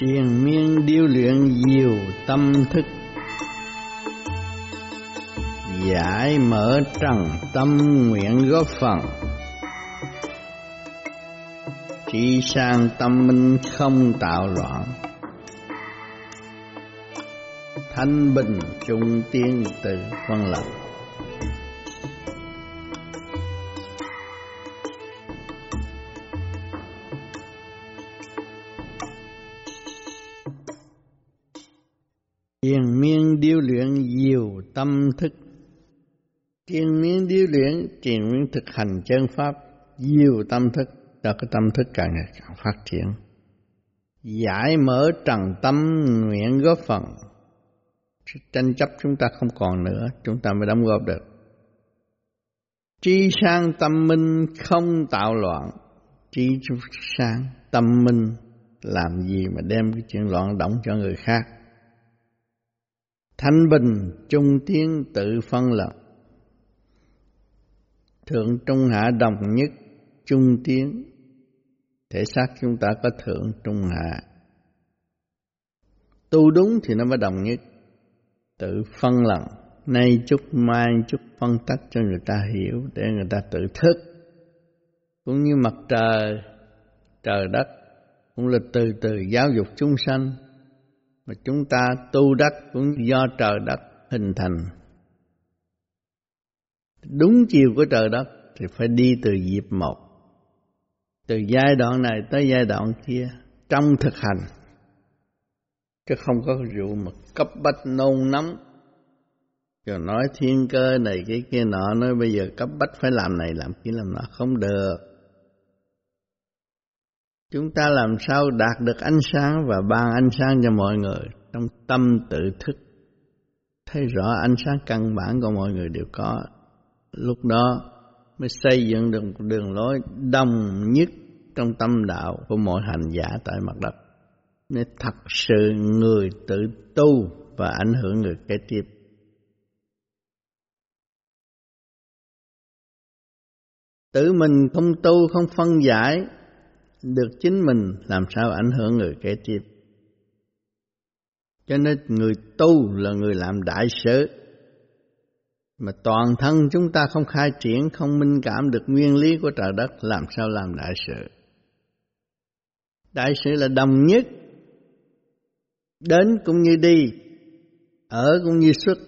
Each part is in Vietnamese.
triền miên điêu luyện nhiều tâm thức. Giải mở trần tâm nguyện góp phần. Trí sang tâm minh không tạo loạn. Thanh bình trung tiên tự phân lập. Tâm thức. Kiên miên điêu luyện, kiên miên thực hành chân pháp Nhiều tâm thức, cho cái tâm thức càng ngày càng phát triển. Giải mở trần tâm nguyện góp phần. Tranh chấp chúng ta không còn nữa, chúng ta mới đóng góp được. Trí sang tâm minh không tạo loạn. Trí sang tâm minh làm gì mà đem cái chuyện loạn động cho người khác? Thanh bình trung tiến tự phân lập. Thượng trung hạ đồng nhất trung tiến. Thể xác chúng ta có thượng trung hạ. Tu đúng thì nó mới đồng nhất. Tự phân lần nay chút, mai chút, phân tách cho người ta hiểu để người ta tự thức. Cũng như mặt trời trời đất, cũng là từ từ giáo dục chúng sanh mà chúng ta tu đất cũng do trời đất hình thành. Đúng chiều của trời đất thì phải đi từ dịp một. Từ giai đoạn này tới giai đoạn kia, trong thực hành. Chứ không có rượu mà cấp bách nôn nóng rồi nói thiên cơ này cái kia nọ, nói bây giờ cấp bách phải làm này, làm kia làm nọ, không được chúng ta làm sao đạt được ánh sáng và ban ánh sáng cho mọi người trong tâm tự thức? Thấy rõ ánh sáng căn bản của mọi người đều có. Lúc đó mới xây dựng được một đường lối đồng nhất trong tâm đạo của mọi hành giả tại mặt đất. Nên thật sự người tự tu và ảnh hưởng người kế tiếp. Tự mình không tu không phân giải được chính mình làm sao ảnh hưởng người kế tiếp. Cho nên người tu là người làm đại sự. Mà toàn thân chúng ta không khai triển, không minh cảm được nguyên lý của trời đất, làm sao làm đại sự. Đại sự là đồng nhất, đến cũng như đi, ở cũng như xuất,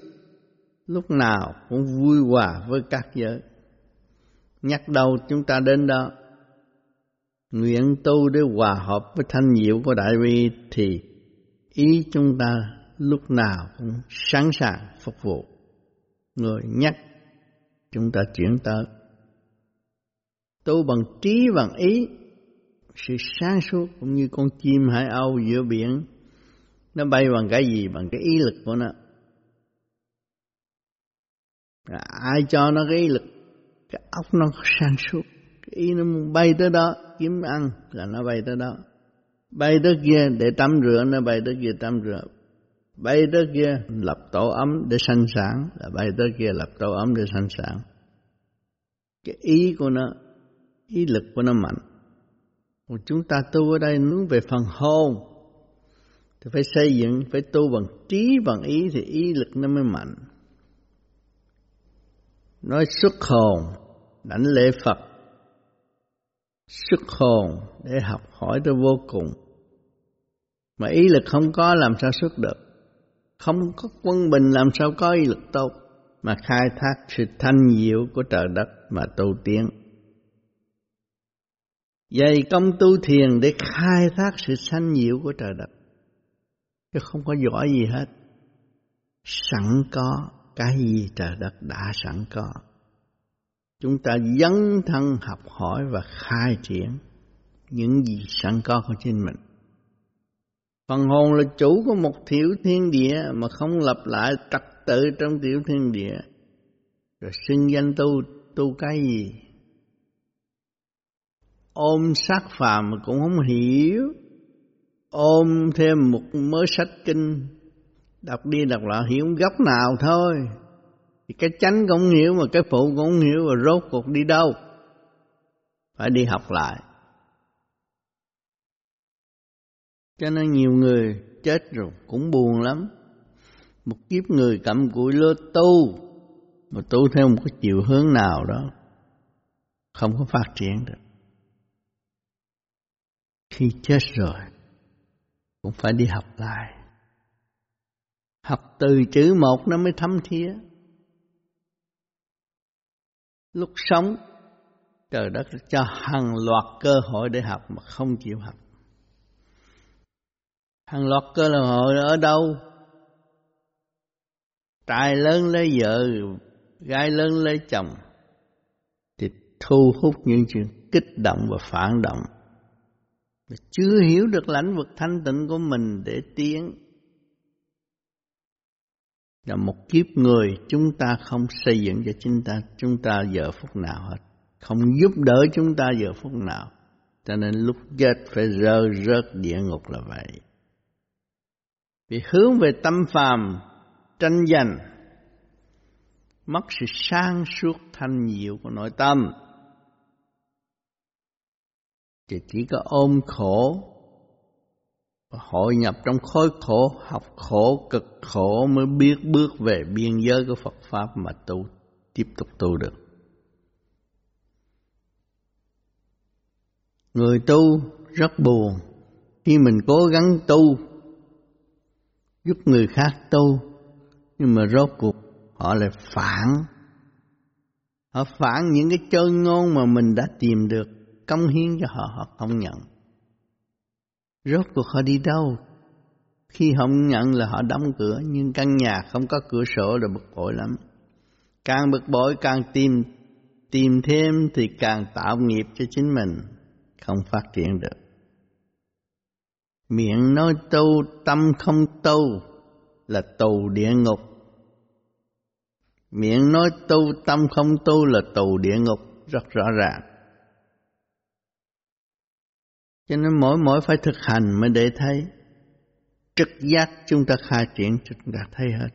lúc nào cũng vui hòa với các giới. Nhắc đầu chúng ta đến đó, nguyện tu để hòa hợp với thanh diệu của đại bi thì ý chúng ta lúc nào cũng sẵn sàng phục vụ. Người nhắc, chúng ta chuyển tới. Tu bằng trí bằng ý, sự sáng suốt cũng như con chim hải âu giữa biển, nó bay bằng cái gì? Bằng cái ý lực của nó. Ai cho nó cái ý lực? Cái óc nó sáng suốt, cái ý nó bay tới đó kiếm ăn là nó bay tới đó. Bay tới kia để tắm rửa, nó bay tới kia tắm rửa. Bay tới kia, lập tổ ấm để sanh sản, là bay tới kia lập tổ ấm để sanh sản. Cái ý của nó, ý lực của nó mạnh. Còn chúng ta tu ở đây muốn về phần hồn, thì phải xây dựng, phải tu bằng trí, bằng ý, thì ý lực nó mới mạnh. Nói xuất hồn, đảnh lễ phật sức hồn để học hỏi tới vô cùng. Mà ý lực không có làm sao xuất được. Không có quân bình làm sao có ý lực tốt. Mà khai thác sự thanh diệu của trời đất mà tu tiến. Dày công tu thiền để khai thác sự thanh diệu của trời đất. Chứ không có giỏi gì hết. Sẵn có cái gì trời đất đã sẵn có chúng ta dấn thân học hỏi và khai triển những gì sẵn có của chính mình. Phần hồn là chủ của một tiểu thiên địa mà không lập lại trật tự trong tiểu thiên địa. Rồi xưng danh tu, tu cái gì? Ôm sát phàm mà cũng không hiểu. Ôm thêm một mớ sách kinh, đọc đi đọc lại hiểu góc nào thôi thì cái chánh cũng không hiểu mà cái phụ cũng không hiểu và rốt cuộc đi đâu phải đi học lại Cho nên nhiều người chết rồi cũng buồn lắm. Một kiếp người cầm cụi lơ tu, mà tu theo một cái chiều hướng nào đó, không có phát triển được. Khi chết rồi, cũng phải đi học lại. Học từ chữ một nó mới thấm thía. Lúc sống, trời đất cho hàng loạt cơ hội để học mà không chịu học. Hàng loạt cơ hội ở đâu? Trai lớn lấy vợ, gái lớn lấy chồng, thì thu hút những chuyện kích động và phản động. Chưa hiểu được lãnh vực thanh tịnh của mình để tiến là một kiếp người chúng ta không xây dựng cho chúng ta chúng ta giờ phút nào hết. Không giúp đỡ chúng ta giờ phút nào. Cho nên lúc chết phải rơi rớt địa ngục là vậy. Vì hướng về tâm phàm, tranh giành, mất sự sang suốt thanh diệu của nội tâm. Thì chỉ có ôm khổ hội nhập trong khối khổ, học khổ, cực khổ mới biết bước về biên giới của Phật Pháp mà tu, tiếp tục tu được. Người tu rất buồn khi mình cố gắng tu, giúp người khác tu, nhưng mà rốt cuộc họ lại phản. Họ phản những cái chân ngôn mà mình đã tìm được, công hiến cho họ, họ không nhận Rốt cuộc họ đi đâu? Khi không nhận là họ đóng cửa, nhưng căn nhà không có cửa sổ là bực bội lắm. Càng bực bội càng tìm tìm thêm thì càng tạo nghiệp cho chính mình, không phát triển được. Miệng nói tu, tâm không tu là tù địa ngục. Miệng nói tu, tâm không tu là tù địa ngục, rất rõ ràng. Cho nên mỗi mỗi phải thực hành mới để thấy. Trực giác chúng ta khai triển chúng ta thấy hết.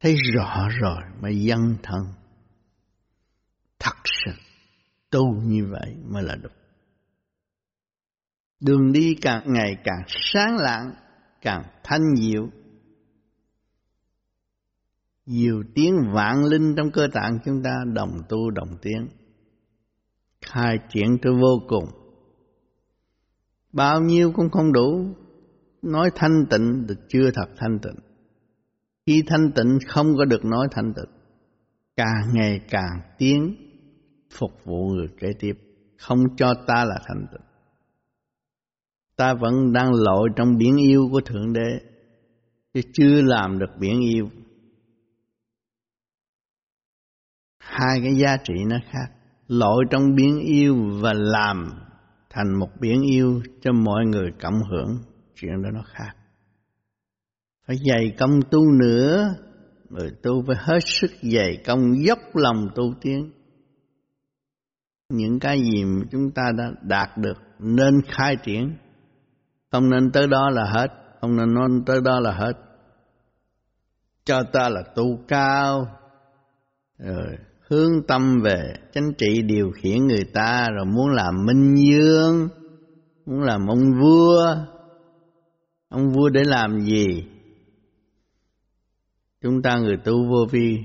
Thấy rõ rồi mà dân thân. Thật sự tu như vậy mới là đúng. Đường đi càng ngày càng sáng lạng, càng thanh diệu. Nhiều tiếng vạn linh trong cơ tạng chúng ta đồng tu đồng tiếng, Khai triển tới vô cùng Bao nhiêu cũng không đủ. Nói thanh tịnh thì chưa thật thanh tịnh. Khi thanh tịnh, không có được nói thanh tịnh. Càng ngày càng tiến, phục vụ người kế tiếp. Không cho ta là thanh tịnh. Ta vẫn đang lội trong biển yêu của Thượng Đế. Chứ chưa làm được biển yêu. Hai cái giá trị nó khác. Lội trong biển yêu và làm thành một biển yêu cho mọi người cộng hưởng, chuyện đó nó khác. Phải dày công tu nữa, người tu phải hết sức dày công dốc lòng tu tiến. Những cái gì mà chúng ta đã đạt được nên khai triển, không nên tới đó là hết, không nên nói tới đó là hết. Cho ta là tu cao, rồi hướng tâm về, chánh trị điều khiển người ta, rồi muốn làm minh dương muốn làm ông vua. Ông vua để làm gì? Chúng ta người tu vô vi,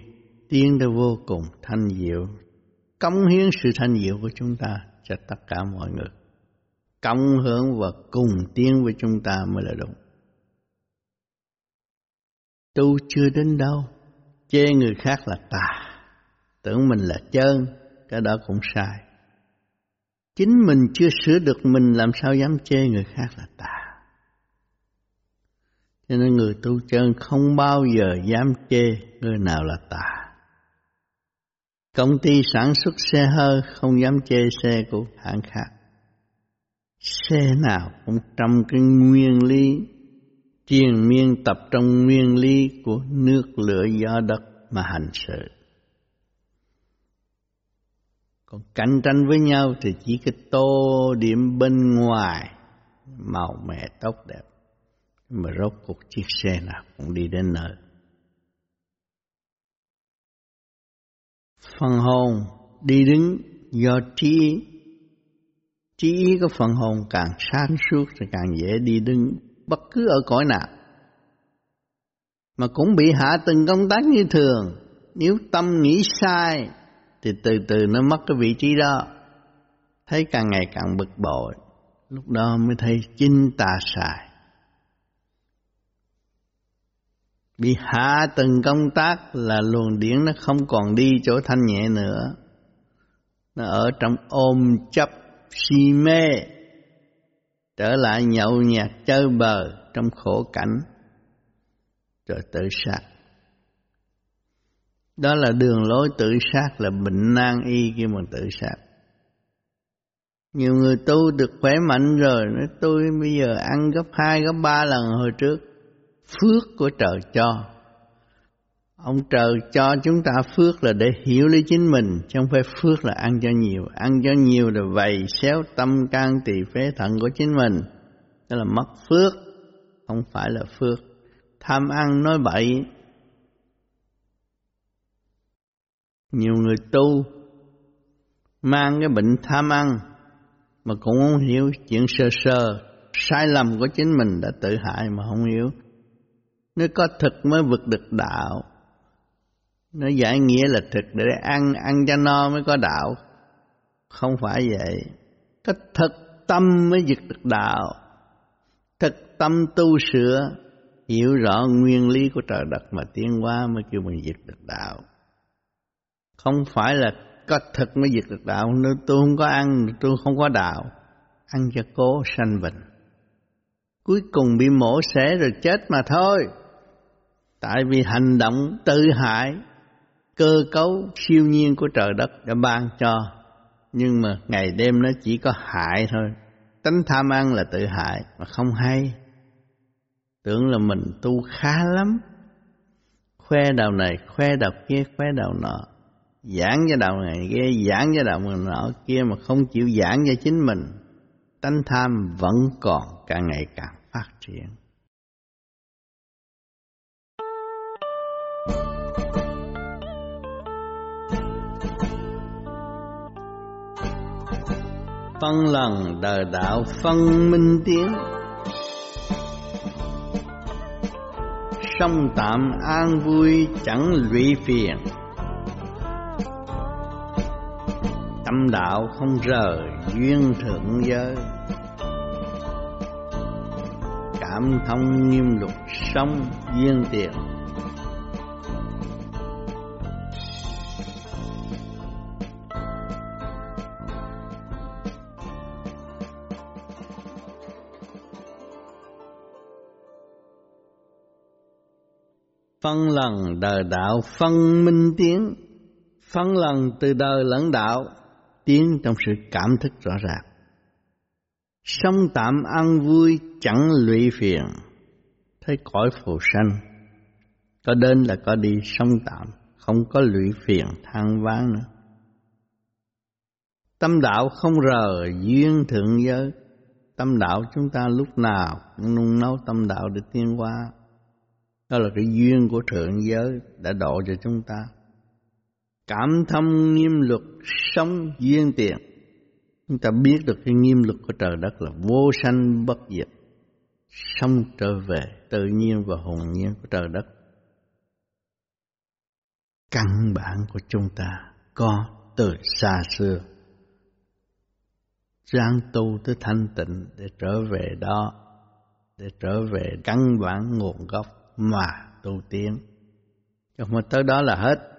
tiến tới vô cùng thanh diệu, cống hiến sự thanh diệu của chúng ta cho tất cả mọi người. Cộng hưởng và cùng tiến với chúng ta mới là đúng. Tu chưa đến đâu, chê người khác là tà tưởng mình là chơn, cái đó cũng sai. Chính mình chưa sửa được mình làm sao dám chê người khác là tà. Cho nên người tu chân không bao giờ dám chê người nào là tà. Công ty sản xuất xe hơi không dám chê xe của hãng khác. Xe nào cũng trong cái nguyên lý, triền miên tập trong nguyên lý của nước lửa gió đất mà hành sự. Còn cạnh tranh với nhau thì chỉ cái tô điểm bên ngoài, màu mè tóc đẹp. Mà rốt cuộc chiếc xe nào cũng đi đến nơi. Phần hồn đi đứng do trí trí ý của phần hồn càng sáng suốt thì càng dễ đi đứng bất cứ ở cõi nào mà cũng bị hạ từng công tác như thường nếu tâm nghĩ sai thì từ từ nó mất cái vị trí đó. Thấy càng ngày càng bực bội. Lúc đó mới thấy chính ta sai. Bị hạ từng công tác là luồng điển nó không còn đi chỗ thanh nhẹ nữa. Nó ở trong ôm chấp, si mê. Trở lại nhậu nhạt chơi bờ trong khổ cảnh. Rồi tự sát đó là đường lối tự sát, là bệnh nan y khi mà tự sát. Nhiều người tu được khỏe mạnh rồi, nói tôi bây giờ ăn gấp hai, gấp ba lần hồi trước. Phước của trời cho. Ông trời cho chúng ta phước là để hiểu lấy chính mình, chứ không phải phước là ăn cho nhiều. Ăn cho nhiều là vầy xéo tâm can tỳ phế thận của chính mình. Đó là mất phước, không phải là phước. Tham ăn nói bậy nhiều người tu mang cái bệnh tham ăn mà cũng không hiểu chuyện sơ sơ. Sai lầm của chính mình đã tự hại mà không hiểu. Nếu có thực mới vực được đạo. Nó giải nghĩa là thực để ăn ăn cho no mới có đạo. Không phải vậy. Có thực tâm mới vực được đạo. Thực tâm tu sửa, hiểu rõ nguyên lý của trời đất mà tiến hóa mới kêu mình vượt được đạo không phải là có thực mới diệt được đạo. Nếu tôi không có ăn, tôi không có đạo. Ăn cho cố sanh bệnh cuối cùng bị mổ xẻ rồi chết mà thôi. Tại vì hành động tự hại, cơ cấu siêu nhiên của trời đất đã ban cho. Nhưng mà ngày đêm nó chỉ có hại thôi. Tánh tham ăn là tự hại, mà không hay. Tưởng là mình tu khá lắm. Khoe đầu này, khoe đầu kia, khoe đầu nọ giảng cho đạo này kia, giảng cho đạo người nọ kia mà không chịu giảng cho chính mình, tánh tham vẫn còn càng ngày càng phát triển. Phân lần đời đạo phân minh tiến, sông tạm an vui chẳng lụy phiền. Tâm đạo không rời duyên thượng giới. Cảm thông nghiêm luật sống duyên tiền. Phân lần đời đạo phân minh tiến, phân lần từ đời lẫn đạo tiến trong sự cảm thức rõ ràng. Sống tạm ăn vui chẳng lụy phiền. Thấy cõi phù sanh có đến là có đi sống tạm không có lụy phiền than ván nữa. Tâm đạo không rờ duyên thượng giới. Tâm đạo chúng ta lúc nào cũng nung nấu tâm đạo để tiến qua, đó là cái duyên của thượng giới đã độ cho chúng ta cảm thông nghiêm luật sống duyên tiền. Chúng ta biết được cái nghiêm luật của trời đất là vô sanh bất diệt, sống trở về tự nhiên và hồn nhiên của trời đất. Căn bản của chúng ta có từ xa xưa. Ráng tu tới thanh tịnh để trở về đó, để trở về căn bản nguồn gốc mà tu tiến. Không tới đó là hết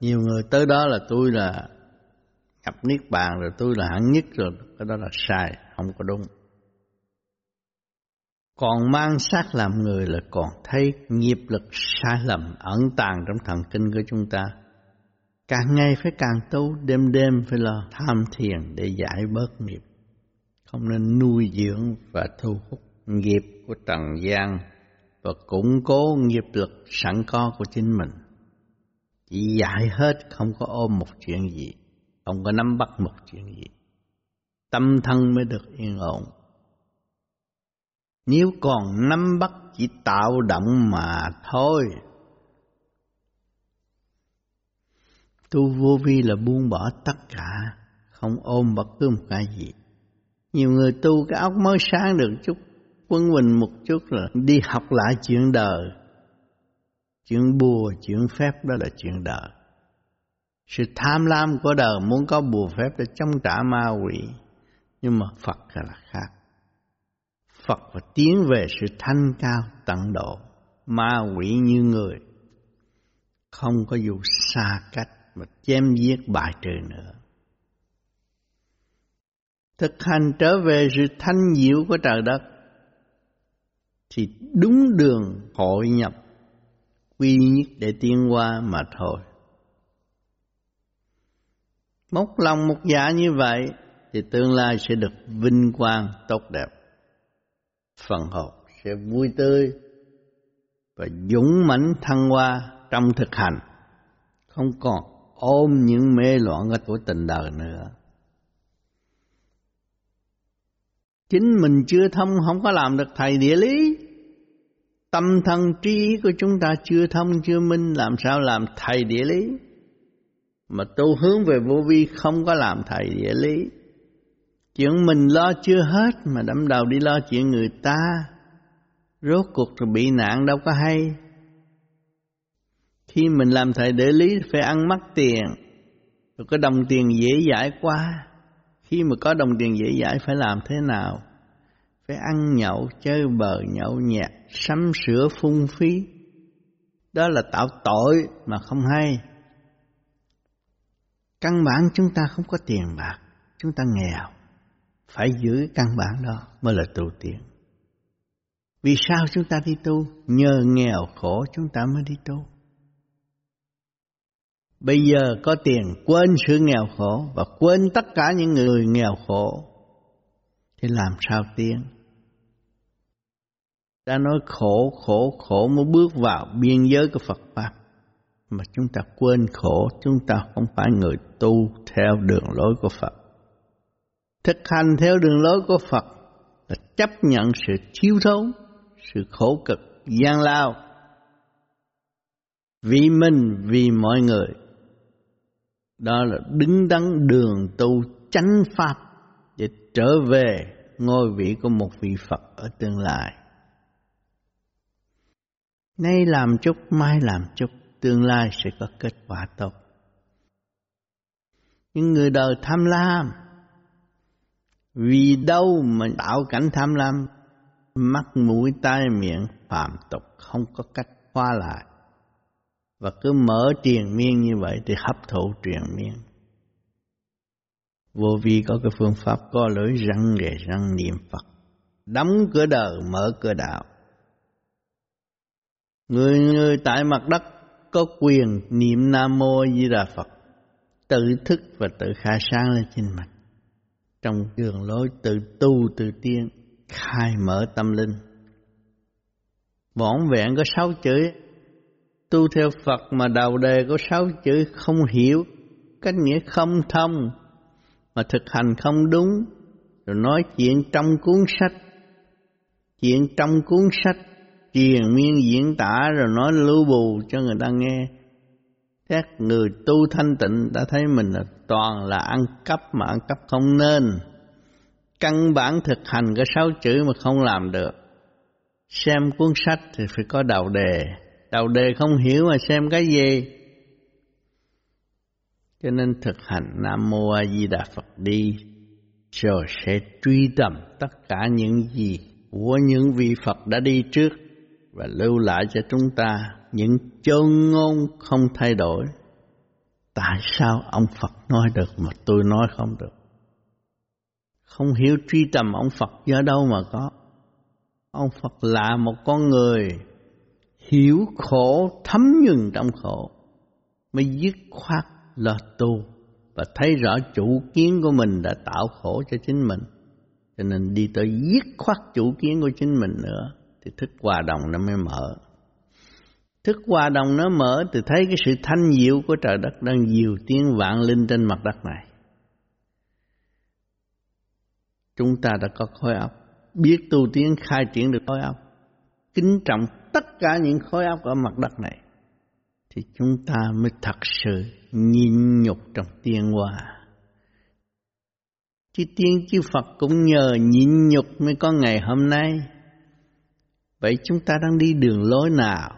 nhiều người tới đó là tôi là nhập niết bàn, rồi tôi là hẳn nhất rồi. Cái đó là sai, không có đúng. Còn mang xác làm người là còn thấy nghiệp lực sai lầm, ẩn tàng trong thần kinh của chúng ta. Càng ngày phải càng tu, đêm đêm phải lo tham thiền để giải bớt nghiệp. Không nên nuôi dưỡng và thu hút nghiệp của trần gian và củng cố nghiệp lực sẵn có của chính mình chỉ dạy hết không có ôm một chuyện gì. Không có nắm bắt một chuyện gì. Tâm thân mới được yên ổn. Nếu còn nắm bắt chỉ tạo động mà thôi. Tu vô vi là buông bỏ tất cả không ôm bất cứ một cái gì. Nhiều người tu cái óc mới sáng được chút, quân bình một chút rồi đi học lại chuyện đời. Chuyện bùa, chuyện phép đó là chuyện đời. Sự tham lam của đời muốn có bùa phép để chống trả ma quỷ. Nhưng mà Phật là khác. Phật và tiến về sự thanh cao tận độ. Ma quỷ như người. Không có dù xa cách mà chém giết bại trừ nữa. Thực hành trở về sự thanh diệu của trời đất thì đúng đường hội nhập quy nhất để tiến qua mà thôi. Một lòng một dạ như vậy thì tương lai sẽ được vinh quang tốt đẹp. Phần hồn sẽ vui tươi và dũng mãnh thăng hoa trong thực hành, không còn ôm những mê loạn của tình đời nữa. Chính mình chưa thông không có làm được thầy địa lý. Tâm thân trí của chúng ta chưa thông chưa minh làm sao làm thầy địa lý. Mà tu hướng về vô vi không có làm thầy địa lý. Chuyện mình lo chưa hết mà đâm đầu đi lo chuyện người ta. Rốt cuộc rồi bị nạn đâu có hay. Khi mình làm thầy địa lý phải ăn mắc tiền. Rồi có đồng tiền dễ dãi qua. Khi mà có đồng tiền dễ dãi phải làm thế nào? Phải ăn nhậu, chơi bờ, nhậu nhẹt, sắm sửa phung phí. Đó là tạo tội mà không hay. Căn bản chúng ta không có tiền bạc, chúng ta nghèo. Phải giữ căn bản đó mới là tu tiến. Vì sao chúng ta đi tu? Nhờ nghèo khổ chúng ta mới đi tu. Bây giờ có tiền quên sự nghèo khổ và quên tất cả những người nghèo khổ. Thì làm sao tiến? Ta nói khổ, khổ, khổ mới bước vào biên giới của Phật Pháp. Mà chúng ta quên khổ, chúng ta không phải người tu theo đường lối của Phật. Thực hành theo đường lối của Phật là chấp nhận sự thiếu thốn, sự khổ cực, gian lao. Vì mình, vì mọi người đó là đứng đắn đường tu chánh pháp để trở về ngôi vị của một vị Phật ở tương lai. Nay làm chút, mai làm chút, tương lai sẽ có kết quả tốt. Những người đời tham lam, vì đâu mà tạo cảnh tham lam, mắt mũi tai miệng phạm tục không có cách qua lại và cứ mở triền miên như vậy thì hấp thụ triền miên. Vô vi có cái phương pháp có lưỡi răng để răng niệm Phật. Đóng cửa đời, mở cửa đạo. Người người tại mặt đất có quyền niệm Nam Mô Di Đà Phật. Tự thức và tự khai sáng lên trên mặt Trong đường lối tự tu tự tiên, khai mở tâm linh. Vỏn vẹn có sáu chữ tu theo Phật mà đầu đề có sáu chữ không hiểu, cách nghĩa không thông, mà thực hành không đúng, rồi nói chuyện trong cuốn sách, chuyện trong cuốn sách, triền miên diễn tả rồi nói lưu bù cho người ta nghe. Các người tu thanh tịnh đã thấy mình là toàn là ăn cắp mà ăn cắp không nên. Căn bản thực hành cái sáu chữ mà không làm được. Xem cuốn sách thì phải có đầu đề, đầu đề không hiểu mà xem cái gì cho nên thực hành nam mô a di đà phật đi rồi sẽ truy tầm tất cả những gì của những vị phật đã đi trước và lưu lại cho chúng ta những chân ngôn không thay đổi. Tại sao ông phật nói được mà tôi nói không được? Không hiểu truy tầm ông phật do đâu mà có. Ông phật là một con người hiểu khổ, thấm nhuần trong khổ, mới dứt khoát là tu và thấy rõ chủ kiến của mình đã tạo khổ cho chính mình. Cho nên đi tới dứt khoát chủ kiến của chính mình nữa thì thức hòa đồng nó mới mở. Thức hòa đồng nó mở thì thấy cái sự thanh diệu của trời đất đang diệu tiếng vạn linh trên mặt đất này. Chúng ta đã có khối óc, biết tu tiến khai triển được khối óc, kính trọng tất cả những khối óc ở mặt đất này, thì chúng ta mới thật sự nhịn nhục trong tiên hoa. Chứ tiên chư Phật cũng nhờ nhịn nhục mới có ngày hôm nay. Vậy chúng ta đang đi đường lối nào?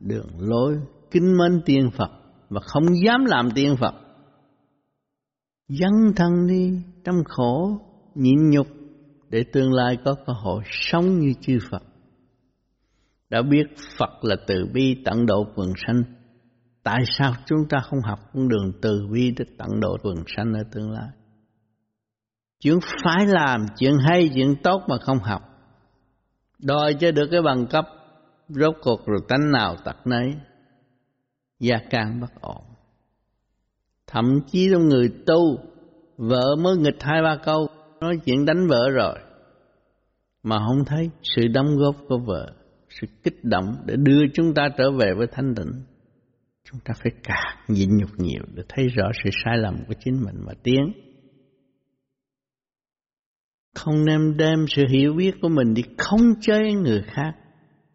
Đường lối kính mến tiên Phật và không dám làm tiên Phật. Dấn thân đi trong khổ, nhịn nhục để tương lai có cơ hội sống như chư Phật. Đã biết Phật là từ bi tận độ quần sanh, tại sao chúng ta không học con đường từ bi để tận độ quần sanh ở tương lai? Chuyện phải làm, chuyện hay, chuyện tốt mà không học. Đòi cho được cái bằng cấp, rốt cuộc rồi tánh nào tật nấy, gia can bất ổn. Thậm chí trong người tu, vợ mới nghịch hai ba câu, nói chuyện đánh vợ rồi. Mà không thấy sự đóng góp của vợ, sự kích động để đưa chúng ta trở về với thanh tịnh. Chúng ta phải càng nhịn nhục nhiều để thấy rõ sự sai lầm của chính mình mà tiến. Không nên đem sự hiểu biết của mình đi không chơi người khác.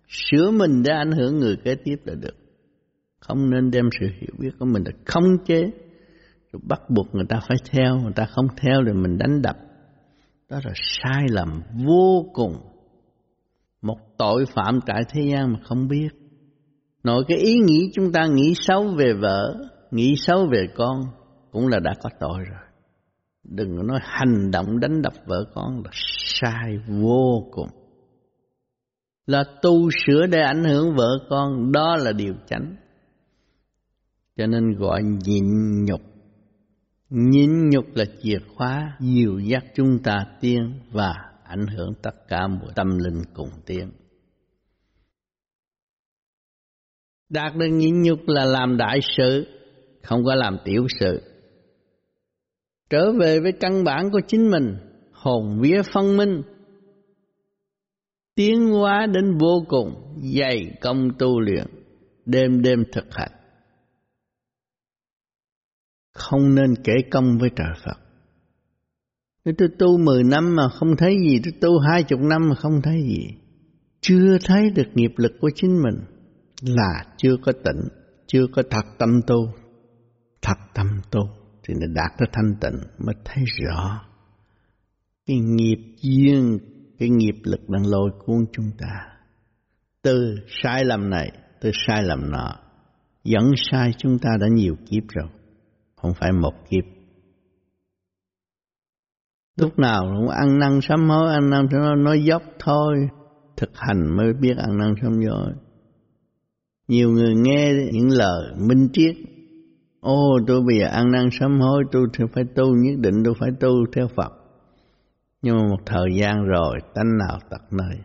Sửa mình để ảnh hưởng người kế tiếp là được. Không nên đem sự hiểu biết của mình để không chế. Rồi bắt buộc người ta phải theo, người ta không theo thì mình đánh đập. Đó là sai lầm vô cùng. Một tội phạm tại thế gian mà không biết. Nội cái ý nghĩ chúng ta nghĩ xấu về vợ, nghĩ xấu về con cũng là đã có tội rồi. Đừng có nói hành động đánh đập vợ con là sai vô cùng. Là tu sửa để ảnh hưởng vợ con, đó là điều chánh. Cho nên gọi nhịn nhục. Nhịn nhục là chìa khóa dìu dắt chúng ta tiên và ảnh hưởng tất cả mọi tâm linh cùng tiên Đạt được nhịn nhục là làm đại sự, không có làm tiểu sự trở về với căn bản của chính mình, hồn vía phân minh, tiến hóa đến vô cùng, dày công tu luyện, đêm đêm thực hành. Không nên kể công với trời Phật. Nếu tôi tu mười năm mà không thấy gì, tôi tu hai chục năm mà không thấy gì. Chưa thấy được nghiệp lực của chính mình là chưa có tỉnh, chưa có thật tâm tu. Thật tâm tu thì nó đạt tới thanh tịnh mới thấy rõ cái nghiệp duyên, cái nghiệp lực đang lôi cuốn chúng ta. Từ sai lầm này, từ sai lầm nọ, dẫn sai chúng ta đã nhiều kiếp rồi, không phải một kiếp. Lúc nào cũng ăn năn sám hối, ăn năn sám hối, nói dốc thôi, thực hành mới biết ăn năn sám hối. Nhiều người nghe những lời minh triết Ô tôi bây giờ ăn năn sám hối, tôi phải tu, nhất định tôi phải tu theo Phật. Nhưng mà một thời gian rồi, tánh nào tật nơi.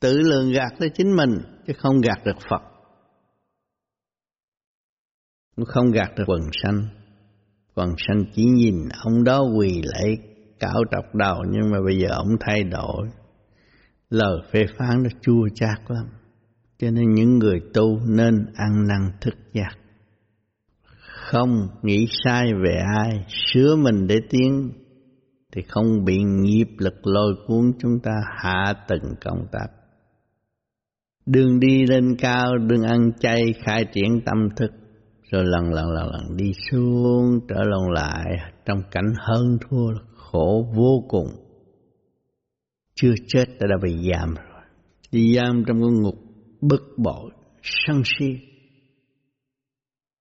Tự lường gạt tới chính mình, chứ không gạt được Phật. Không gạt được quần sanh. Quần sanh chỉ nhìn ông đó quỳ lễ cạo trọc đầu, nhưng mà bây giờ ông thay đổi. Lời phê phán nó chua chát lắm. Cho nên những người tu nên ăn năn thức giác không nghĩ sai về ai, sửa mình để tiến, thì không bị nghiệp lực lôi cuốn chúng ta hạ từng công tác. Đường đi lên cao, đường ăn chay, khai triển tâm thức, rồi lần lần lần lần đi xuống, trở lòng lại, trong cảnh hơn thua, khổ vô cùng. Chưa chết đã đã bị giam rồi, đi giam trong con ngục bực bội, sân si.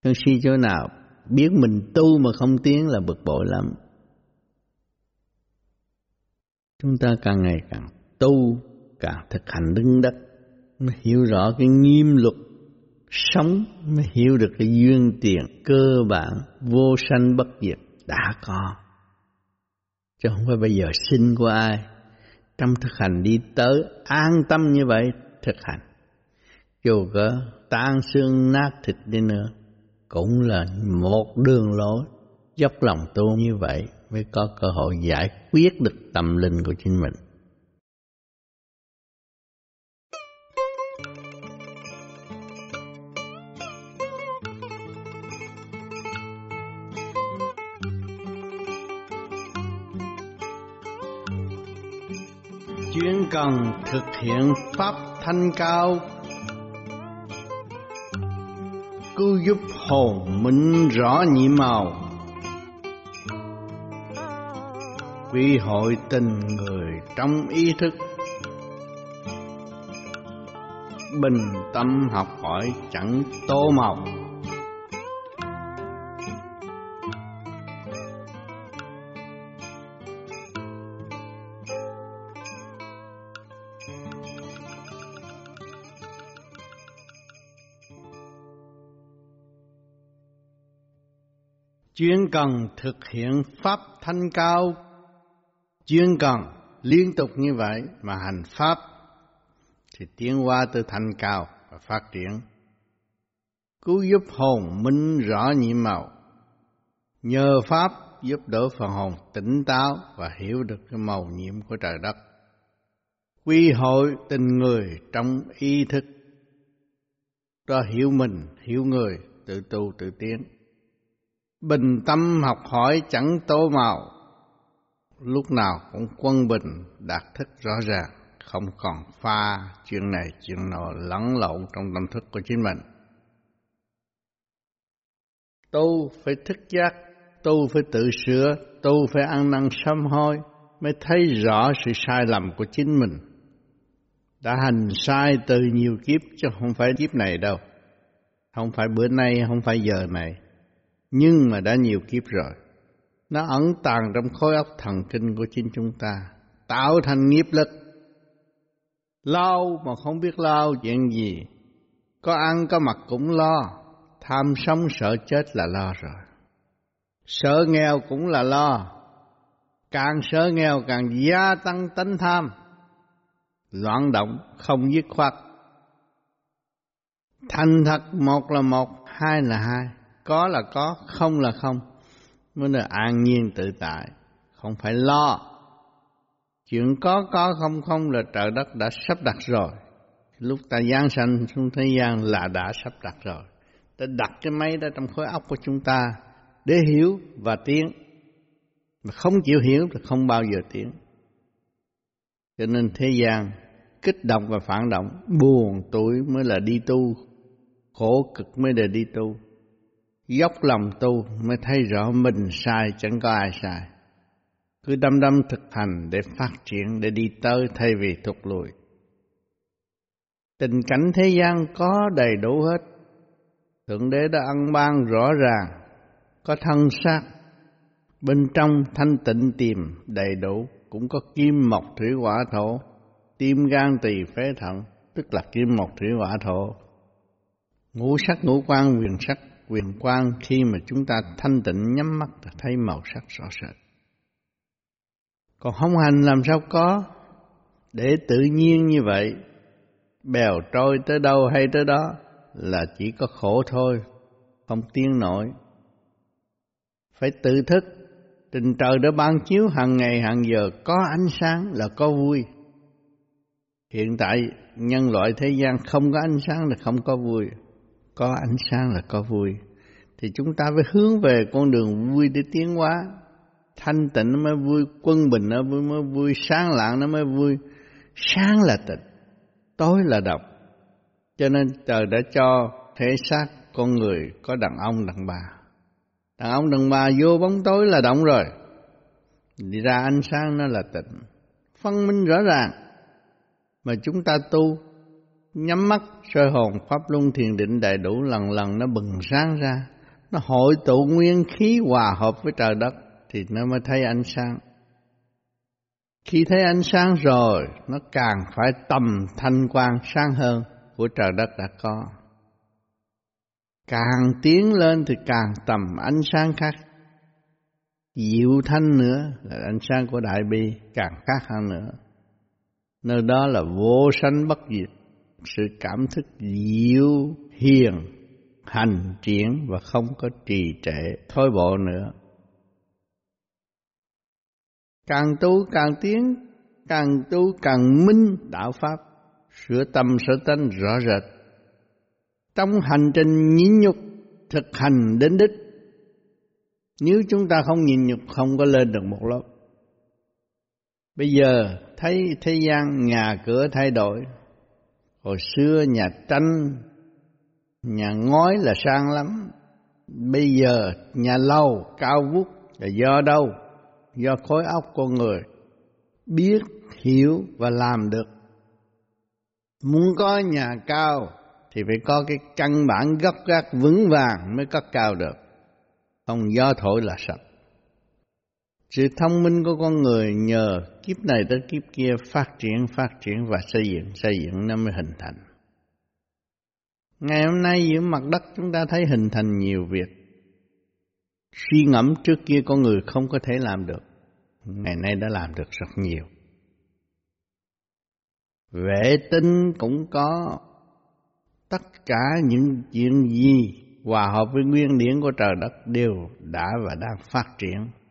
Sân si chỗ nào? Biết mình tu mà không tiến là bực bội lắm. Chúng ta càng ngày càng tu, càng thực hành đứng đất, mới hiểu rõ cái nghiêm luật sống, mới hiểu được cái duyên tiền cơ bản, vô sanh bất diệt đã có. Chứ không phải bây giờ xin của ai. Trong thực hành đi tới, an tâm như vậy, thực hành. Dù có tan xương nát thịt đi nữa, cũng là một đường lối dốc lòng tu như vậy mới có cơ hội giải quyết được tâm linh của chính mình. chuyên cần thực hiện pháp thanh cao cứu giúp hồn minh rõ nhị màu. Quy hội tình người trong ý thức. Bình tâm học hỏi chẳng tô màu. Chuyên cần thực hiện pháp thanh cao. Chuyên cần liên tục như vậy mà hành pháp, thì tiến hóa từ thanh cao và phát triển. Cứu giúp hồn minh rõ nhiệm màu. Nhờ pháp giúp đỡ phần hồn tỉnh táo và hiểu được cái màu nhiệm của trời đất. Quy hội tình người trong ý thức. Cho hiểu mình, hiểu người, tự tu tự tiến bình tâm học hỏi chẳng tô màu. Lúc nào cũng quân bình, đạt thức rõ ràng, không còn pha chuyện này chuyện nọ lẫn lộn trong tâm thức của chính mình. Tu phải thức giác, tu phải tự sửa, tu phải ăn năn sám hối mới thấy rõ sự sai lầm của chính mình. Đã hành sai từ nhiều kiếp chứ không phải kiếp này đâu. Không phải bữa nay, không phải giờ này nhưng mà đã nhiều kiếp rồi. Nó ẩn tàng trong khối óc thần kinh của chính chúng ta, tạo thành nghiệp lực. Lo mà không biết lo chuyện gì, có ăn có mặc cũng lo, tham sống sợ chết là lo rồi. Sợ nghèo cũng là lo, càng sợ nghèo càng gia tăng tánh tham, loạn động không dứt khoát. Thành thật một là một, hai là hai có là có, không là không. Mới là an nhiên tự tại, không phải lo. Chuyện có có không không là trời đất đã sắp đặt rồi. Lúc ta giáng sanh xuống thế gian là đã sắp đặt rồi. Ta đặt cái máy đó trong khối óc của chúng ta để hiểu và tiến. Mà không chịu hiểu thì không bao giờ tiến. Cho nên thế gian kích động và phản động, buồn tuổi mới là đi tu, khổ cực mới là đi tu dốc lòng tu mới thấy rõ mình sai chẳng có ai sai. Cứ đâm đâm thực hành để phát triển, để đi tới thay vì thụt lùi. Tình cảnh thế gian có đầy đủ hết. Thượng Đế đã ăn ban rõ ràng, có thân xác, bên trong thanh tịnh tìm đầy đủ, cũng có kim mộc thủy hỏa thổ, tim gan tỳ phế thận, tức là kim mộc thủy hỏa thổ. Ngũ sắc ngũ quan quyền sắc quyền quang khi mà chúng ta thanh tịnh nhắm mắt là thấy màu sắc rõ rệt. Còn không hành làm sao có, để tự nhiên như vậy, bèo trôi tới đâu hay tới đó là chỉ có khổ thôi, không tiến nổi. Phải tự thức, tình trời đã ban chiếu hàng ngày hàng giờ có ánh sáng là có vui. Hiện tại nhân loại thế gian không có ánh sáng là không có vui có ánh sáng là có vui. Thì chúng ta phải hướng về con đường vui để tiến hóa. Thanh tịnh nó mới vui quân bình nó mới, mới vui sáng lạng nó mới vui. Sáng là tịnh tối là độc. Cho nên trời đã cho thể xác con người có đàn ông đàn bà. Đàn ông đàn bà vô bóng tối là động rồi. Đi ra ánh sáng nó là tịnh. Phân minh rõ ràng. Mà chúng ta tu nhắm mắt, soi hồn pháp luân thiền định đầy đủ lần lần nó bừng sáng ra. Nó hội tụ nguyên khí hòa hợp với trời đất thì nó mới thấy ánh sáng. Khi thấy ánh sáng rồi, nó càng phải tầm thanh quang sáng hơn của trời đất đã có. Càng tiến lên thì càng tầm ánh sáng khác. Dịu thanh nữa là ánh sáng của đại bi, càng khác hơn nữa. Nơi đó là vô sanh bất diệt sự cảm thức diệu hiền, hành triển và không có trì trệ, thôi bộ nữa. Càng tu càng tiến, càng tu càng minh đạo pháp, sửa tâm sửa tánh rõ rệt. Trong hành trình nhịn nhục, thực hành đến đích, nếu chúng ta không nhịn nhục, không có lên được một lớp. Bây giờ thấy thế gian, nhà cửa thay đổi Hồi xưa nhà tranh, nhà ngói là sang lắm. Bây giờ nhà lâu, cao vút là do đâu? do khối óc con người biết, hiểu và làm được. Muốn có nhà cao thì phải có cái căn bản gốc gác vững vàng mới có cao được. Không gió thổi là sập. Sự thông minh của con người nhờ kiếp này tới kiếp kia phát triển, phát triển và xây dựng, xây dựng nó mới hình thành. Ngày hôm nay giữa mặt đất chúng ta thấy hình thành nhiều việc. Suy ngẫm trước kia con người không có thể làm được. Ngày nay đã làm được rất nhiều. Vệ tinh cũng có tất cả những chuyện gì hòa hợp với nguyên điển của trời đất đều đã và đang phát triển.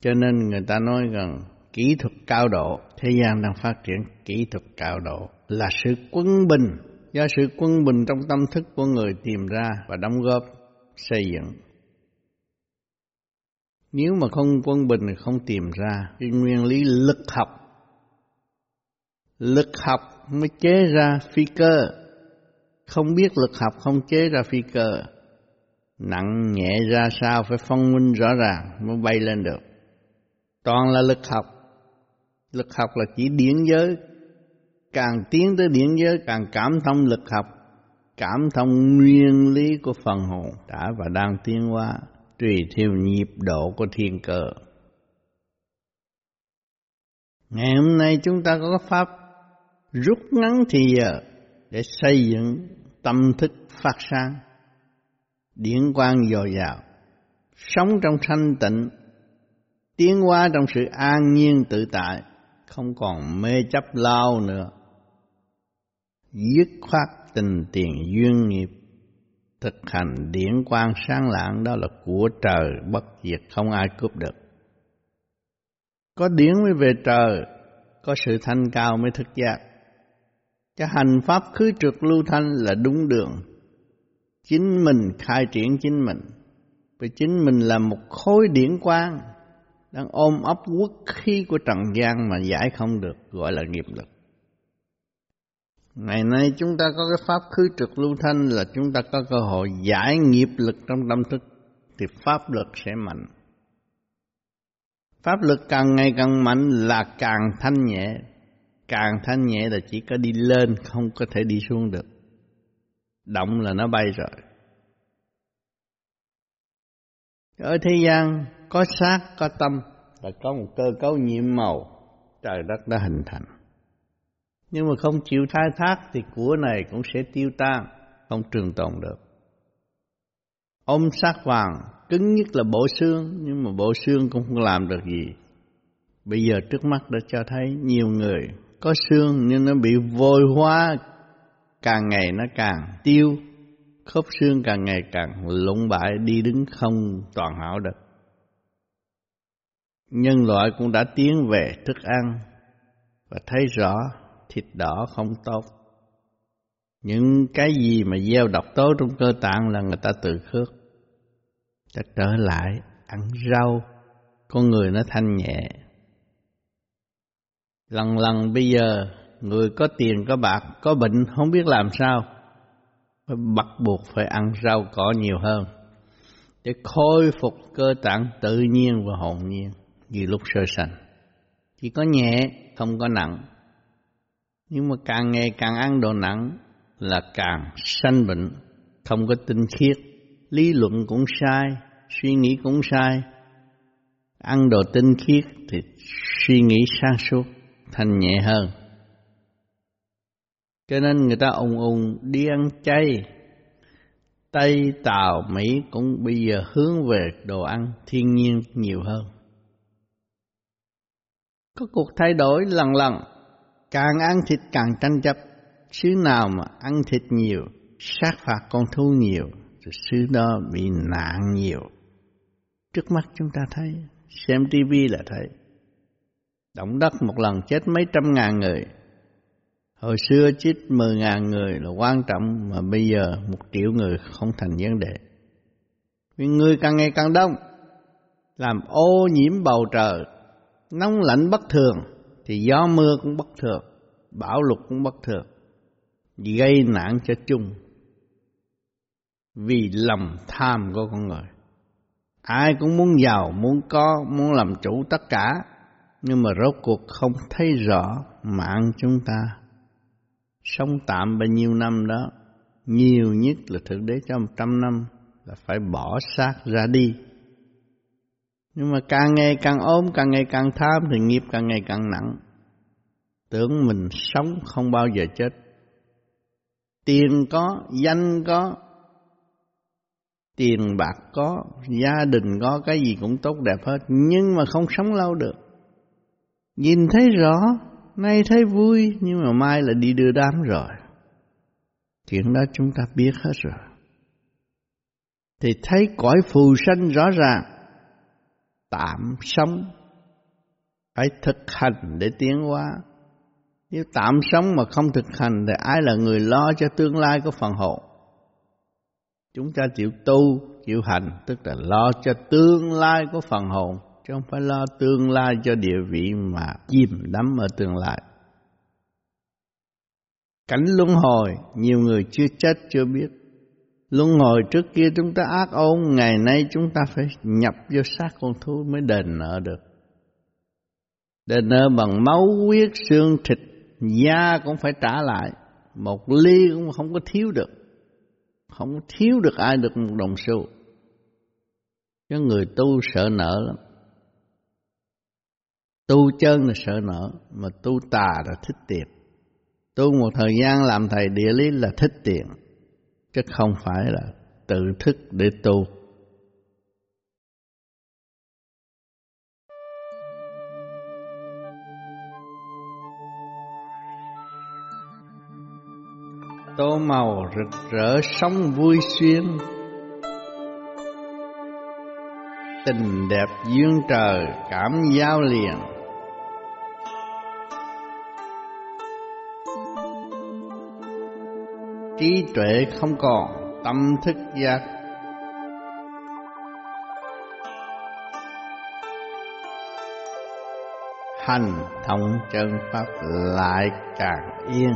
Cho nên người ta nói rằng kỹ thuật cao độ, thế gian đang phát triển kỹ thuật cao độ là sự quân bình, do sự quân bình trong tâm thức của người tìm ra và đóng góp xây dựng. Nếu mà không quân bình thì không tìm ra cái nguyên lý lực học. Lực học mới chế ra phi cơ. Không biết lực học không chế ra phi cơ. Nặng nhẹ ra sao phải phân minh rõ ràng mới bay lên được. Toàn là lực học. Lực học là chỉ điển giới. Càng tiến tới điển giới càng cảm thông lực học. Cảm thông nguyên lý của phần hồn đã và đang tiến hóa tùy theo nhịp độ của thiên cơ. Ngày hôm nay chúng ta có pháp rút ngắn thì giờ để xây dựng tâm thức phát sáng, điển quang dồi dào, sống trong thanh tịnh, tiến hóa trong sự an nhiên tự tại, không còn mê chấp lao nữa. Dứt khoát tình tiền duyên nghiệp thực hành điển quang sáng lạng đó là của trời bất diệt không ai cướp được. Có điển mới về trời, có sự thanh cao mới thức giác. cho hành pháp khứ trượt lưu thanh là đúng đường. Chính mình khai triển chính mình. Vì chính mình là một khối điển quang đang ôm ấp quốc khí của trần gian mà giải không được, gọi là nghiệp lực. Ngày nay chúng ta có cái pháp khứ trực lưu thanh là chúng ta có cơ hội giải nghiệp lực trong tâm thức, thì pháp lực sẽ mạnh. Pháp lực càng ngày càng mạnh là càng thanh nhẹ. Càng thanh nhẹ là chỉ có đi lên, không có thể đi xuống được. Động là nó bay rồi. Ở thế gian có xác có tâm là có một cơ cấu nhiệm màu trời đất đã hình thành nhưng mà không chịu khai thác thì của này cũng sẽ tiêu tan, không trường tồn được. Ôm sát vàng, cứng nhất là bộ xương, nhưng mà bộ xương cũng không làm được gì. Bây giờ trước mắt đã cho thấy nhiều người có xương nhưng nó bị vôi hóa, càng ngày nó càng tiêu, khớp xương càng ngày càng lụng bại đi đứng không toàn hảo được. Nhân loại cũng đã tiến về thức ăn và thấy rõ thịt đỏ không tốt. Những cái gì mà gieo độc tố trong cơ tạng là người ta tự khước. Ta trở lại ăn rau, con người nó thanh nhẹ. Lần lần bây giờ người có tiền có bạc có bệnh không biết làm sao phải bắt buộc phải ăn rau cỏ nhiều hơn để khôi phục cơ tạng tự nhiên và hồn nhiên như lúc sơ sanh chỉ có nhẹ không có nặng nhưng mà càng ngày càng ăn đồ nặng là càng sanh bệnh, không có tinh khiết, lý luận cũng sai, suy nghĩ cũng sai. Ăn đồ tinh khiết thì suy nghĩ sáng suốt, thành nhẹ hơn. Cho nên người ta ung ung đi ăn chay. Tây, Tàu, Mỹ cũng bây giờ hướng về đồ ăn thiên nhiên nhiều hơn. Có cuộc thay đổi lần lần Càng ăn thịt càng tranh chấp, xứ nào mà ăn thịt nhiều, sát phạt con thú nhiều, thì xứ đó bị nạn nhiều. Trước mắt chúng ta thấy, xem tivi là thấy. Động đất một lần chết mấy trăm ngàn người. Hồi xưa chết mười ngàn người là quan trọng, mà bây giờ một triệu người không thành vấn đề. Vì người càng ngày càng đông, làm ô nhiễm bầu trời, nóng lạnh bất thường, thì gió mưa cũng bất thường, bão lụt cũng bất thường, gây nạn cho chung vì lòng tham của con người. ai cũng muốn giàu muốn có muốn làm chủ tất cả nhưng mà rốt cuộc không thấy rõ mạng chúng ta sống tạm bao nhiêu năm đó nhiều nhất là thượng đế cho một trăm năm là phải bỏ xác ra đi nhưng mà càng ngày càng ốm, càng ngày càng tham thì nghiệp càng ngày càng nặng. Tưởng mình sống không bao giờ chết. Tiền có, danh có, tiền bạc có, gia đình có, cái gì cũng tốt đẹp hết. Nhưng mà không sống lâu được. Nhìn thấy rõ, nay thấy vui, nhưng mà mai là đi đưa đám rồi. Chuyện đó chúng ta biết hết rồi. Thì thấy cõi phù sanh rõ ràng tạm sống. Phải thực hành để tiến hóa. Nếu tạm sống mà không thực hành thì ai là người lo cho tương lai của phần hồn? Chúng ta chịu tu, chịu hành, tức là lo cho tương lai của phần hồn, chứ không phải lo tương lai cho địa vị mà chìm đắm ở tương lai. Cảnh luân hồi, nhiều người chưa chết, chưa biết luân hồi trước kia chúng ta ác ôn, ngày nay chúng ta phải nhập vô xác con thú mới đền nợ được. Đền nợ bằng máu, huyết, xương, thịt, da cũng phải trả lại. Một ly cũng không có thiếu được. Không có thiếu được ai được một đồng xu. Cho người tu sợ nợ lắm. Tu chân là sợ nợ, mà tu tà là thích tiền. Tu một thời gian làm thầy địa lý là thích tiền chứ không phải là tự thức để tu. Tô màu rực rỡ sống vui xuyên. Tình đẹp duyên trời, cảm giao liền. Trí tuệ không còn, tâm thức giác. Hành thông chân pháp lại càng yên.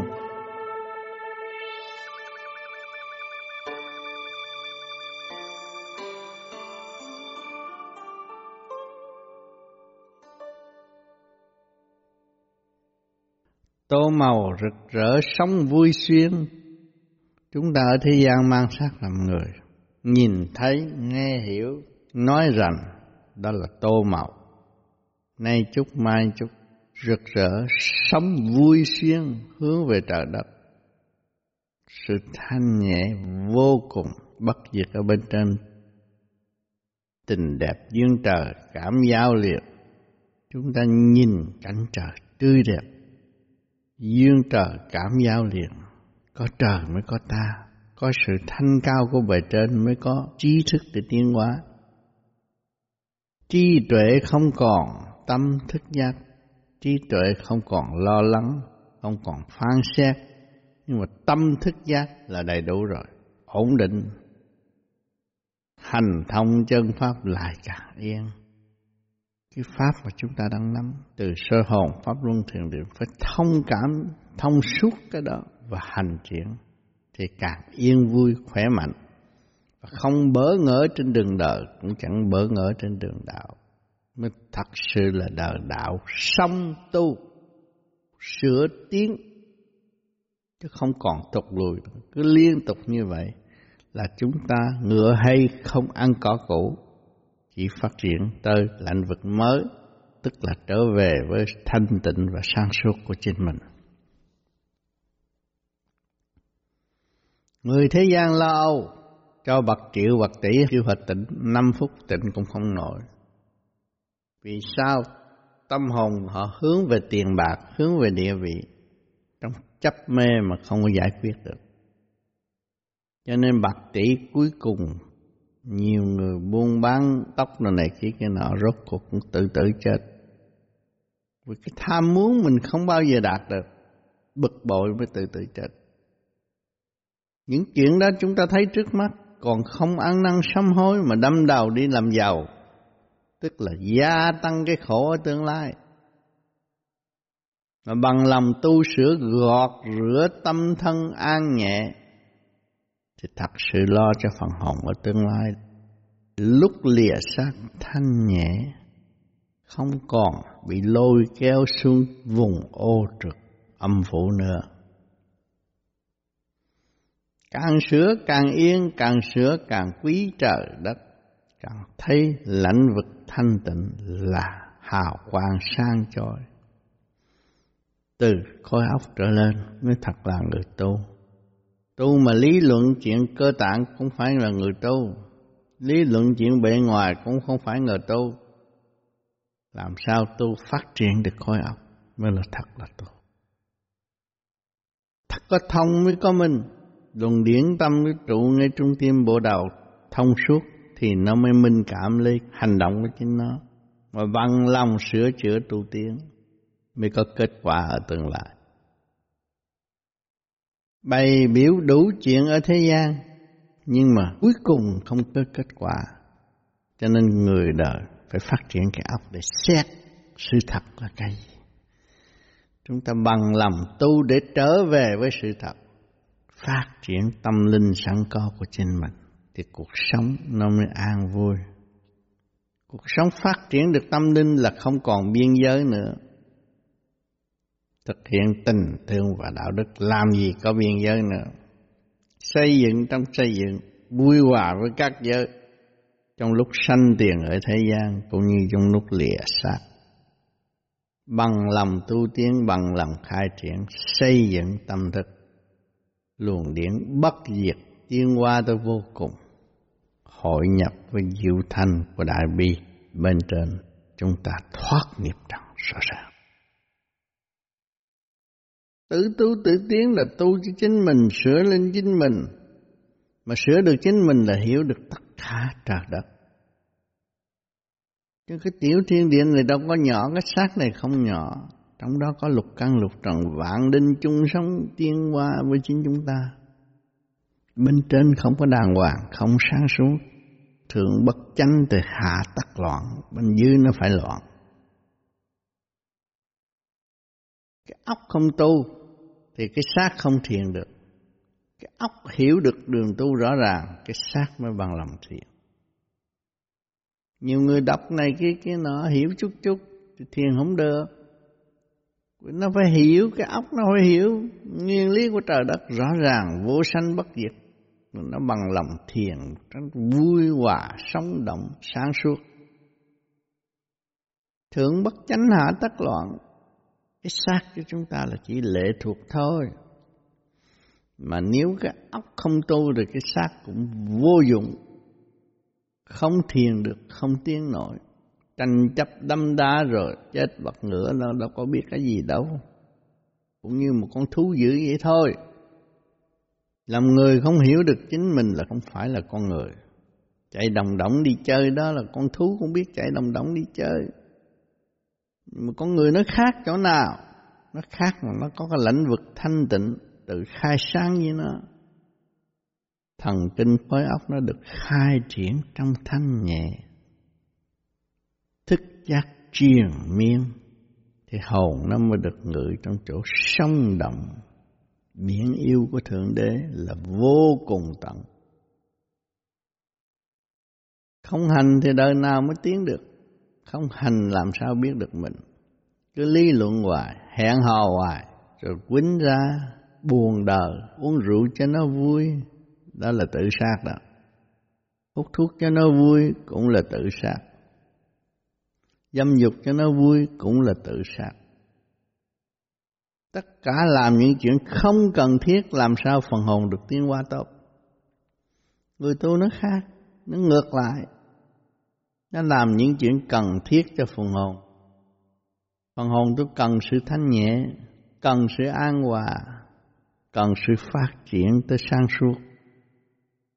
Tô màu rực rỡ sống vui xuyên chúng ta ở thế gian mang xác làm người, nhìn thấy, nghe hiểu, nói rằng đó là tô màu. Nay chút, mai chút, rực rỡ, sống vui xuyên hướng về trời đất. Sự thanh nhẹ vô cùng, bất diệt ở bên trên. Tình đẹp duyên trời, cảm giao liệt. Chúng ta nhìn cảnh trời tươi đẹp. Duyên trời, cảm giao liền có trời mới có ta. Có sự thanh cao của bề trên mới có trí thức để tiến hóa. Trí tuệ không còn tâm thức giác. Trí tuệ không còn lo lắng, không còn phán xét. Nhưng mà tâm thức giác là đầy đủ rồi, ổn định. Hành thông chân pháp lại càng yên. Cái pháp mà chúng ta đang nắm, từ sơ hồn, pháp luân thường điện phải thông cảm, thông suốt cái đó và hành triển thì càng yên vui khỏe mạnh. Và không bỡ ngỡ trên đường đời cũng chẳng bỡ ngỡ trên đường đạo. Mới thật sự là đời đạo song tu sửa tiến chứ không còn tục lùi. Cứ liên tục như vậy là chúng ta ngựa hay không ăn cỏ cũ chỉ phát triển tới lãnh vực mới, tức là trở về với thanh tịnh và sáng suốt của chính mình. Người thế gian lo âu, cho bậc triệu bậc tỷ kêu họ tịnh, năm phút tịnh cũng không nổi. Vì sao? Tâm hồn họ hướng về tiền bạc, hướng về địa vị, trong chấp mê mà không có giải quyết được. Cho nên bậc tỷ cuối cùng nhiều người buôn bán tóc này này kia kia nọ rốt cuộc cũng tự tử chết vì cái tham muốn mình không bao giờ đạt được bực bội mới tự tử chết những chuyện đó chúng ta thấy trước mắt còn không ăn năn sám hối mà đâm đầu đi làm giàu. Tức là gia tăng cái khổ ở tương lai. Mà bằng lòng tu sửa gọt rửa tâm thân an nhẹ thì thật sự lo cho phần hồn ở tương lai. Lúc lìa xác thanh nhẹ, không còn bị lôi kéo xuống vùng ô trực âm phủ nữa. Càng sửa càng yên, càng sửa càng quý trời đất, càng thấy lãnh vực thanh tịnh là hào quang sang chói. Từ khối óc trở lên mới thật là người tu. Tu mà lý luận chuyện cơ tạng cũng phải là người tu. Lý luận chuyện bề ngoài cũng không phải người tu. Làm sao tu phát triển được khối óc mới là thật là tu. Thật có thông mới có minh. Luồng điển tâm với trụ ngay trung tim bộ đầu thông suốt thì nó mới minh cảm lấy hành động của chính nó và bằng lòng sửa chữa tu tiến mới có kết quả ở tương lai. Bày biểu đủ chuyện ở thế gian nhưng mà cuối cùng không có kết quả. Cho nên người đời phải phát triển cái óc để xét sự thật là cái gì. Chúng ta bằng lòng tu để trở về với sự thật, phát triển tâm linh sẵn có của chính mình thì cuộc sống nó mới an vui. Cuộc sống phát triển được tâm linh là không còn biên giới nữa. Thực hiện tình thương và đạo đức làm gì có biên giới nữa. Xây dựng trong xây dựng, vui hòa với các giới. Trong lúc sanh tiền ở thế gian cũng như trong lúc lìa xác. Bằng lòng tu tiến, bằng lòng khai triển, xây dựng tâm thức. Luồng điển bất diệt, tiến qua tới vô cùng. Hội nhập với diệu thanh của đại bi bên trên chúng ta thoát nghiệp trần rõ ràng. Tự tu tự tiến là tu cho chính mình sửa lên chính mình. Mà sửa được chính mình là hiểu được tất cả trời đất. Chứ cái tiểu thiên địa này đâu có nhỏ cái xác này không nhỏ trong đó có lục căn, lục trần, vạn đinh, chung sống, tiên qua với chính chúng ta. Bên trên không có đàng hoàng, không sáng suốt. Thượng bất chánh từ hạ tắc loạn, bên dưới nó phải loạn. Cái óc không tu thì cái xác không thiền được. Cái óc hiểu được đường tu rõ ràng, cái xác mới bằng lòng thiền. Nhiều người đọc này kia kia nọ, hiểu chút chút, thì thiền không được nó phải hiểu cái óc, nó phải hiểu nguyên lý của trời đất. Rõ ràng vô sanh bất diệt, nó bằng lòng thiền vui hòa, sống động, sáng suốt. Thượng bất chánh hạ tất loạn, cái xác của chúng ta là chỉ lệ thuộc thôi. Mà nếu cái óc không tu được cái xác cũng vô dụng, không thiền được, không tiến nổi tranh chấp đâm đá rồi chết vật ngựa nó đâu có biết cái gì đâu cũng như một con thú dữ vậy thôi làm người không hiểu được chính mình là không phải là con người. Chạy đồng động đi chơi đó là con thú cũng biết chạy đồng động đi chơi. Nhưng mà con người nó khác chỗ nào? Nó khác mà nó có cái lãnh vực thanh tịnh tự khai sáng như nó. Thần kinh khối óc nó được khai triển trong thanh nhẹ. Giác triền miên thì hồn nó mới được ngự trong chỗ sông động biển yêu của Thượng Đế là vô cùng tận. Không hành thì đời nào mới tiến được. Không hành làm sao biết được mình. Cứ lý luận hoài, hẹn hò hoài, rồi quýnh ra, buồn đời, uống rượu cho nó vui, đó là tự sát đó. Hút thuốc cho nó vui cũng là tự sát. Dâm dục cho nó vui cũng là tự sát. Tất cả làm những chuyện không cần thiết làm sao phần hồn được tiến hóa tốt. Người tu nó khác, nó ngược lại. Nó làm những chuyện cần thiết cho phần hồn. Phần hồn tôi cần sự thanh nhẹ, cần sự an hòa, cần sự phát triển tới sáng suốt.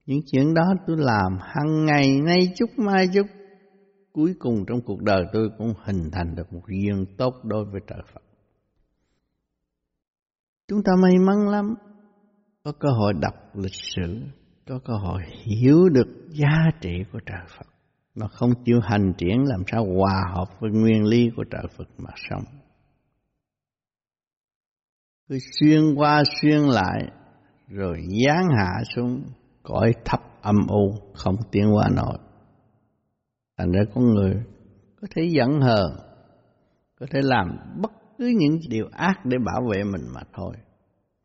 Những chuyện đó tôi làm hàng ngày, nay chút mai chút. Cuối cùng trong cuộc đời tôi cũng hình thành được một duyên tốt đối với trời Phật. Chúng ta may mắn lắm, có cơ hội đọc lịch sử, có cơ hội hiểu được giá trị của trời Phật. Mà không chịu hành triển làm sao hòa hợp với nguyên lý của trời Phật mà sống. Cứ xuyên qua xuyên lại, rồi giáng hạ xuống cõi thấp âm u, không tiến qua nổi thành ra con người có thể giận hờn, có thể làm bất cứ những điều ác để bảo vệ mình mà thôi,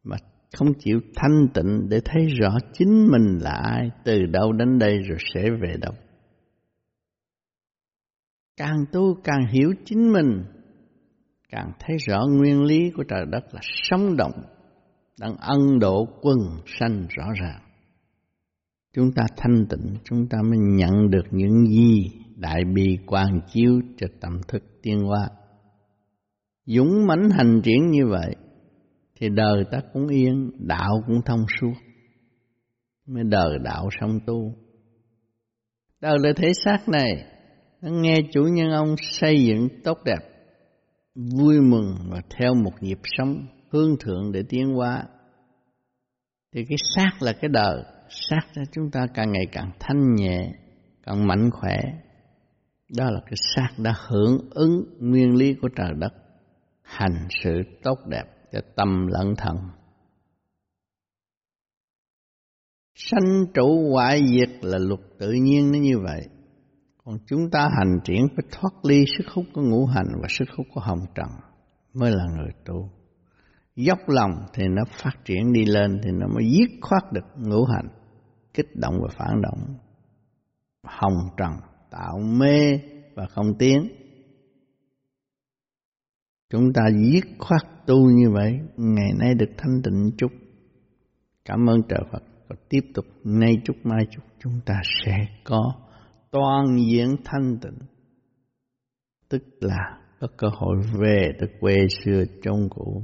mà không chịu thanh tịnh để thấy rõ chính mình là ai, từ đâu đến đây rồi sẽ về đâu. Càng tu càng hiểu chính mình, càng thấy rõ nguyên lý của trời đất là sống động, đang ân độ quân sanh rõ ràng. Chúng ta thanh tịnh, chúng ta mới nhận được những gì đại bi quang chiếu cho tâm thức tiên hoa. Dũng mãnh hành triển như vậy, thì đời ta cũng yên, đạo cũng thông suốt. Mới đời đạo song tu. Đời là thể xác này, nó nghe chủ nhân ông xây dựng tốt đẹp, vui mừng và theo một nhịp sống hương thượng để tiến hóa. Thì cái xác là cái đời, xác cho chúng ta càng ngày càng thanh nhẹ, càng mạnh khỏe đó là cái xác đã hưởng ứng nguyên lý của trời đất, hành sự tốt đẹp cho tâm lẫn thần. Sanh trụ hoại diệt là luật tự nhiên nó như vậy. Còn chúng ta hành triển phải thoát ly sức hút của ngũ hành và sức hút của hồng trần mới là người tu. Dốc lòng thì nó phát triển đi lên thì nó mới dứt khoát được ngũ hành, kích động và phản động. Hồng trần tạo mê và không tiến. Chúng ta dứt khoát tu như vậy, ngày nay được thanh tịnh chút. Cảm ơn trời Phật và tiếp tục nay chút mai chút, chúng ta sẽ có toàn diện thanh tịnh. Tức là có cơ hội về được quê xưa trong cũ.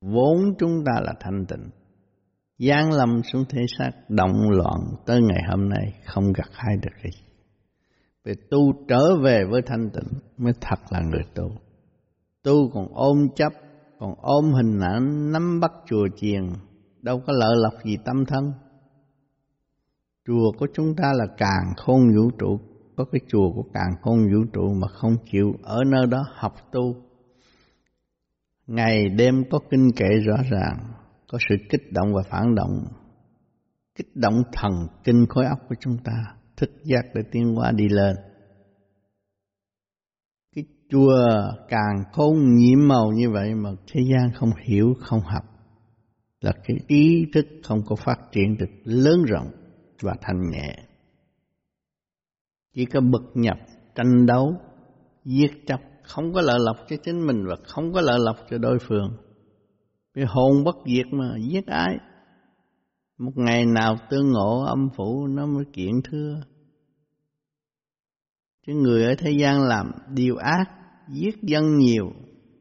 Vốn chúng ta là thanh tịnh gian lâm xuống thế xác, động loạn tới ngày hôm nay không gặt hai được cái gì. Để tu trở về với thanh tịnh mới thật là người tu. Tu còn ôm chấp, còn ôm hình ảnh, nắm bắt chùa chiền. Đâu có lợi lộc gì tâm thân. Chùa của chúng ta là càng khôn vũ trụ. Có cái chùa của càng khôn vũ trụ mà không chịu ở nơi đó học tu. Ngày đêm có kinh kệ rõ ràng, có sự kích động và phản động. Kích động thần kinh khối óc của chúng ta thức giác để tiến hóa đi lên. Cái chùa càng khôn nhiễm màu như vậy mà thế gian không hiểu, không học. Là cái ý thức không có phát triển được, lớn rộng và thanh nhẹ. Chỉ có bực nhập, tranh đấu, giết chấp không có lợi lộc cho chính mình và không có lợi lộc cho đối phương. Vì hồn bất diệt mà, giết ai? Một ngày nào tương ngộ âm phủ nó mới kiện thưa. Chứ người ở thế gian làm điều ác, giết dân nhiều,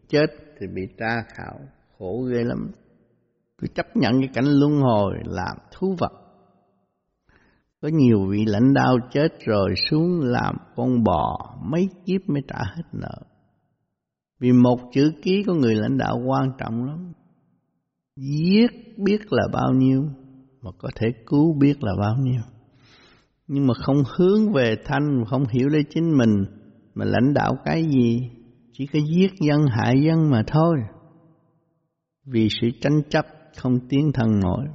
chết thì bị tra khảo, khổ ghê lắm. Cứ chấp nhận cái cảnh luân hồi làm thú vật. Có nhiều vị lãnh đạo chết rồi xuống làm con bò, mấy kiếp mới trả hết nợ. Vì một chữ ký của người lãnh đạo quan trọng lắm. Giết biết là bao nhiêu? Mà có thể cứu biết là bao nhiêu. Nhưng mà không hướng về thanh, không hiểu lấy chính mình, mà lãnh đạo cái gì? Chỉ có giết dân, hại dân mà thôi. Vì sự tranh chấp không tiến thân nổi.